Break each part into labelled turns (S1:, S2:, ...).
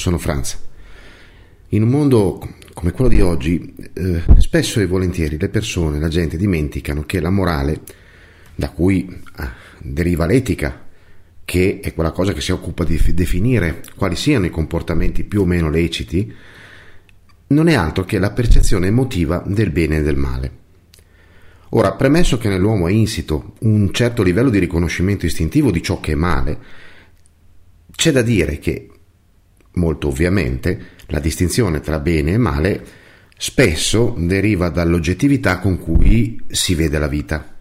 S1: sono Franz. In un mondo come quello di oggi, eh, spesso e volentieri le persone, la gente dimenticano che la morale, da cui eh, deriva l'etica, che è quella cosa che si occupa di definire quali siano i comportamenti più o meno leciti, non è altro che la percezione emotiva del bene e del male. Ora, premesso che nell'uomo è insito un certo livello di riconoscimento istintivo di ciò che è male, c'è da dire che, molto ovviamente, la distinzione tra bene e male spesso deriva dall'oggettività con cui si vede la vita.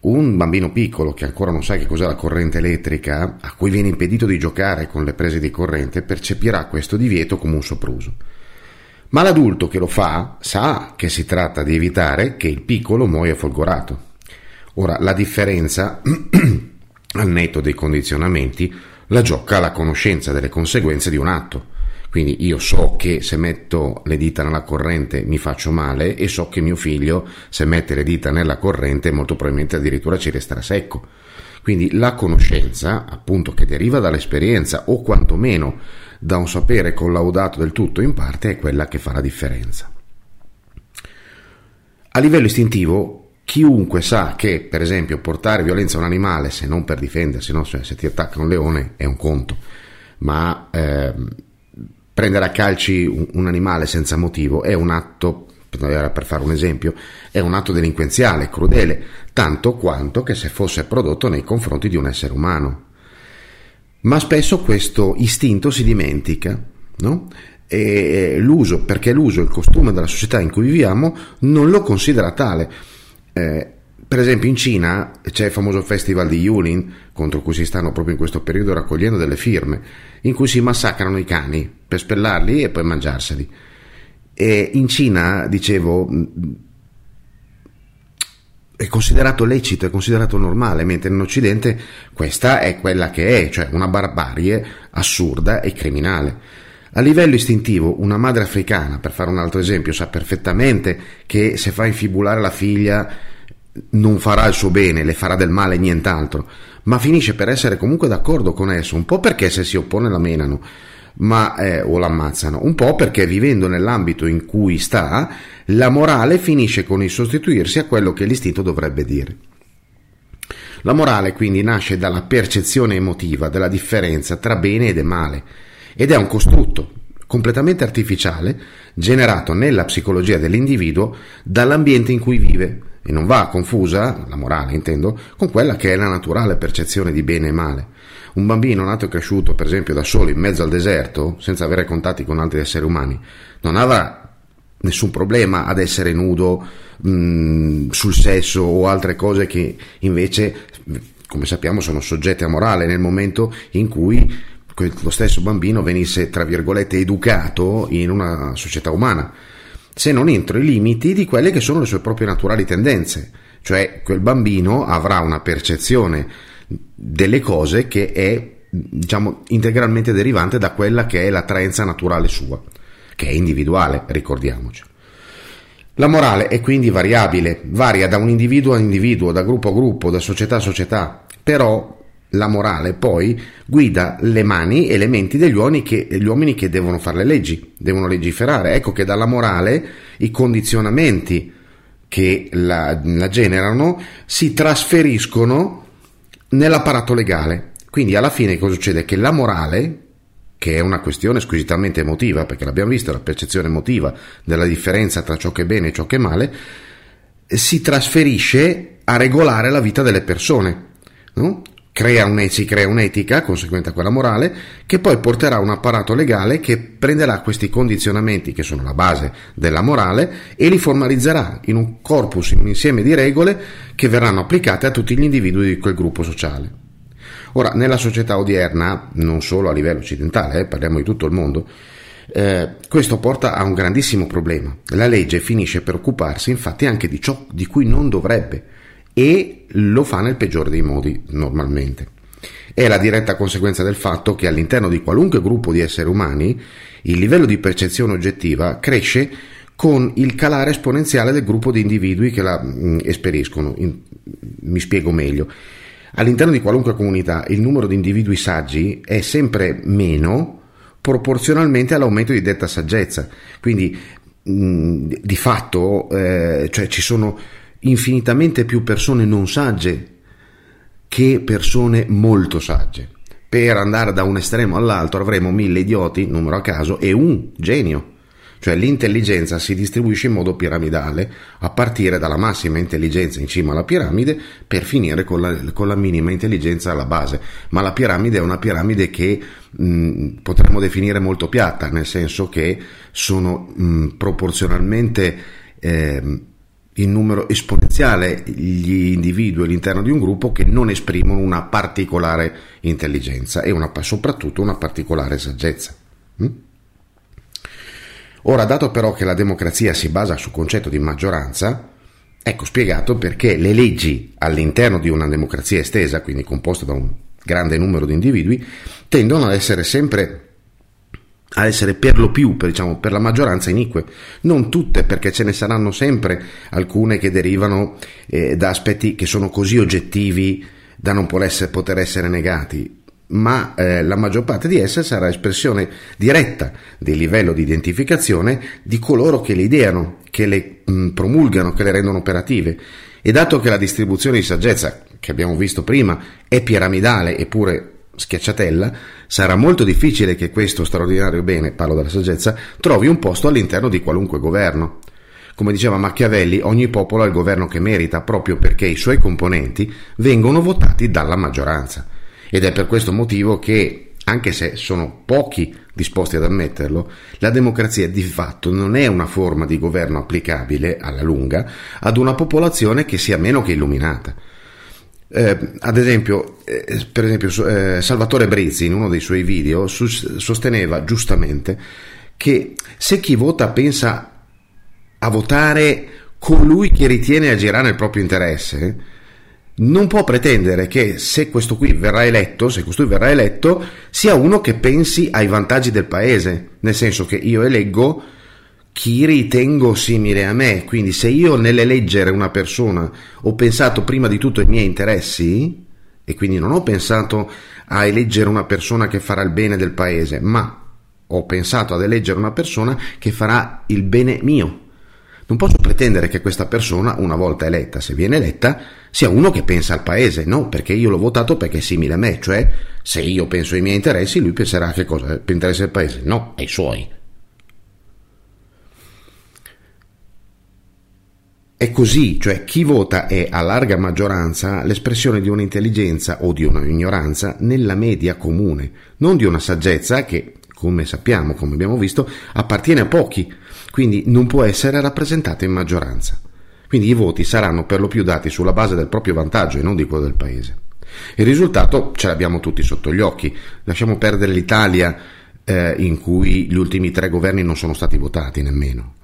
S1: Un bambino piccolo che ancora non sa che cos'è la corrente elettrica, a cui viene impedito di giocare con le prese di corrente, percepirà questo divieto come un sopruso. Ma l'adulto che lo fa sa che si tratta di evitare che il piccolo muoia folgorato. Ora, la differenza, al netto dei condizionamenti, la gioca la conoscenza delle conseguenze di un atto. Quindi io so che se metto le dita nella corrente mi faccio male e so che mio figlio se mette le dita nella corrente molto probabilmente addirittura ci resterà secco. Quindi la conoscenza, appunto, che deriva dall'esperienza o quantomeno da un sapere collaudato del tutto in parte è quella che fa la differenza. A livello istintivo, chiunque sa che, per esempio, portare violenza a un animale, se non per difendersi, no? cioè, se ti attacca un leone è un conto, ma eh, prendere a calci un, un, animale senza motivo è un atto, per fare un esempio, è un atto delinquenziale, crudele, tanto quanto che se fosse prodotto nei confronti di un essere umano. Ma spesso questo istinto si dimentica, no? E l'uso, perché l'uso, il costume della società in cui viviamo, non lo considera tale. Eh, per esempio in Cina c'è il famoso festival di Yulin, contro cui si stanno proprio in questo periodo raccogliendo delle firme, in cui si massacrano i cani per spellarli e poi mangiarseli. E in Cina, dicevo, è considerato lecito, è considerato normale, mentre in Occidente questa è quella che è, cioè una barbarie assurda e criminale. A livello istintivo, una madre africana, per fare un altro esempio, sa perfettamente che se fa infibulare la figlia non farà il suo bene, le farà del male nient'altro, ma finisce per essere comunque d'accordo con esso, un po' perché se si oppone la menano, ma, eh, o l'ammazzano, un po' perché vivendo nell'ambito in cui sta, la morale finisce con il sostituirsi a quello che l'istinto dovrebbe dire. La morale quindi nasce dalla percezione emotiva della differenza tra bene ed male ed è un costrutto completamente artificiale generato nella psicologia dell'individuo dall'ambiente in cui vive e non va confusa, la morale intendo, con quella che è la naturale percezione di bene e male. Un bambino nato e cresciuto, per esempio, da solo in mezzo al deserto, senza avere contatti con altri esseri umani, non avrà nessun problema ad essere nudo mh, mm, sul sesso o altre cose che invece, come sappiamo, sono soggette a morale nel momento in cui lo stesso bambino venisse, tra virgolette, educato in una società umana, se non entro i limiti di quelle che sono le sue proprie naturali tendenze, cioè quel bambino avrà una percezione delle cose che è diciamo integralmente derivante da quella che è l'attraenza naturale sua, che è individuale, ricordiamoci. La morale è quindi variabile, varia da un individuo a individuo, da gruppo a gruppo, da società a società, però la morale poi guida le mani e le menti degli uomini, che, degli uomini che devono fare le leggi, devono legiferare. Ecco che dalla morale i condizionamenti che la, la generano si trasferiscono nell'apparato legale. Quindi alla fine cosa succede? Che la morale, che è una questione squisitamente emotiva, perché l'abbiamo visto, la percezione emotiva della differenza tra ciò che è bene e ciò che è male, si trasferisce a regolare la vita delle persone. No? Crea un, si crea un'etica conseguente a quella morale che poi porterà un apparato legale che prenderà questi condizionamenti che sono la base della morale e li formalizzerà in un corpus, in un insieme di regole che verranno applicate a tutti gli individui di quel gruppo sociale. Ora, nella società odierna, non solo a livello occidentale, eh, parliamo di tutto il mondo, eh, questo porta a un grandissimo problema. La legge finisce per occuparsi infatti anche di ciò di cui non dovrebbe e lo fa nel peggiore dei modi normalmente. È la diretta conseguenza del fatto che all'interno di qualunque gruppo di esseri umani il livello di percezione oggettiva cresce con il calare esponenziale del gruppo di individui che la mh, mm, esperiscono. In, mi spiego meglio. All'interno di qualunque comunità il numero di individui saggi è sempre meno proporzionalmente all'aumento di detta saggezza. Quindi mh, di fatto eh, cioè ci sono infinitamente più persone non sagge che persone molto sagge. Per andare da un estremo all'altro avremo mille idioti, numero a caso, e un genio. Cioè l'intelligenza si distribuisce in modo piramidale, a partire dalla massima intelligenza in cima alla piramide per finire con la, con la minima intelligenza alla base. Ma la piramide è una piramide che mh, potremmo definire molto piatta, nel senso che sono mh, proporzionalmente eh, in numero esponenziale gli individui all'interno di un gruppo che non esprimono una particolare intelligenza e una, soprattutto una particolare saggezza. Mm? Ora, dato però che la democrazia si basa sul concetto di maggioranza, ecco spiegato perché le leggi all'interno di una democrazia estesa, quindi composta da un grande numero di individui, tendono ad essere sempre a essere per lo più, per, diciamo, per la maggioranza inique, non tutte perché ce ne saranno sempre alcune che derivano eh, da aspetti che sono così oggettivi da non poter essere negati, ma eh, la maggior parte di esse sarà espressione diretta del livello di identificazione di coloro che le ideano, che le mh, promulgano, che le rendono operative. E dato che la distribuzione di saggezza, che abbiamo visto prima, è piramidale eppure schiacciatella, sarà molto difficile che questo straordinario bene, parlo della saggezza, trovi un posto all'interno di qualunque governo. Come diceva Machiavelli, ogni popolo ha il governo che merita proprio perché i suoi componenti vengono votati dalla maggioranza. Ed è per questo motivo che, anche se sono pochi disposti ad ammetterlo, la democrazia di fatto non è una forma di governo applicabile alla lunga ad una popolazione che sia meno che illuminata. Eh, ad esempio, eh, per esempio eh, Salvatore Brizzi in uno dei suoi video sus- sosteneva giustamente che se chi vota pensa a votare colui che ritiene agirà nel proprio interesse, non può pretendere che se questo qui verrà eletto, se costui verrà eletto, sia uno che pensi ai vantaggi del paese, nel senso che io eleggo chi ritengo simile a me, quindi se io nell'eleggere una persona ho pensato prima di tutto ai miei interessi, e quindi non ho pensato a eleggere una persona che farà il bene del paese, ma ho pensato ad eleggere una persona che farà il bene mio. Non posso pretendere che questa persona, una volta eletta, se viene eletta, sia uno che pensa al paese, no, perché io l'ho votato perché è simile a me, cioè se io penso ai miei interessi, lui penserà a che cosa? Interesse del paese, no, ai suoi. È così, cioè chi vota è a larga maggioranza l'espressione di un'intelligenza o di una ignoranza nella media comune, non di una saggezza che, come sappiamo, come abbiamo visto, appartiene a pochi, quindi non può essere rappresentata in maggioranza. Quindi i voti saranno per lo più dati sulla base del proprio vantaggio e non di quello del paese. Il risultato ce l'abbiamo tutti sotto gli occhi. Lasciamo perdere l'Italia eh, in cui gli ultimi tre governi non sono stati votati nemmeno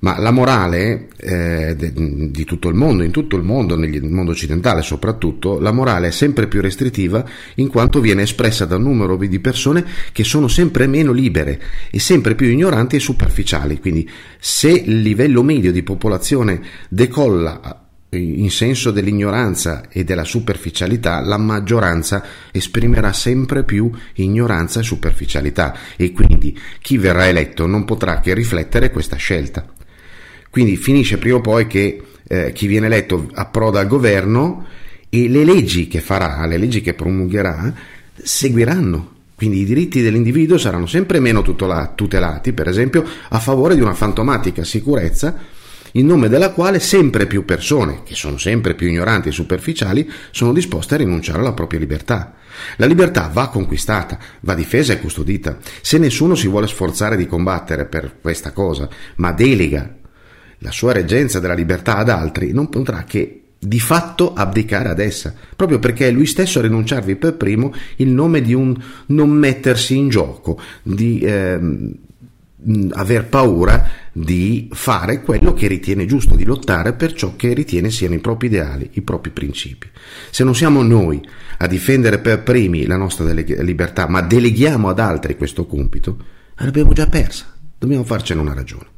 S1: ma la morale eh, di tutto il mondo, in tutto il mondo, nel mondo occidentale soprattutto, la morale è sempre più restrittiva in quanto viene espressa da un numero di persone che sono sempre meno libere e sempre più ignoranti e superficiali. Quindi se il livello medio di popolazione decolla in senso dell'ignoranza e della superficialità, la maggioranza esprimerà sempre più ignoranza e superficialità e quindi chi verrà eletto non potrà che riflettere questa scelta. Quindi finisce prima o poi che eh, chi viene eletto approda al governo e le leggi che farà, le leggi che promulgherà, seguiranno. Quindi i diritti dell'individuo saranno sempre meno tutelati, per esempio, a favore di una fantomatica sicurezza in nome della quale sempre più persone, che sono sempre più ignoranti e superficiali, sono disposte a rinunciare alla propria libertà. La libertà va conquistata, va difesa e custodita. Se nessuno si vuole sforzare di combattere per questa cosa, ma delega la sua reggenza della libertà ad altri, non potrà che di fatto abdicare ad essa, proprio perché è lui stesso a rinunciarvi per primo il nome di un non mettersi in gioco, di eh, aver paura di fare quello che ritiene giusto, di lottare per ciò che ritiene siano i propri ideali, i propri principi. Se non siamo noi a difendere per primi la nostra libertà, ma deleghiamo ad altri questo compito, l'abbiamo già persa, dobbiamo farcene una ragione.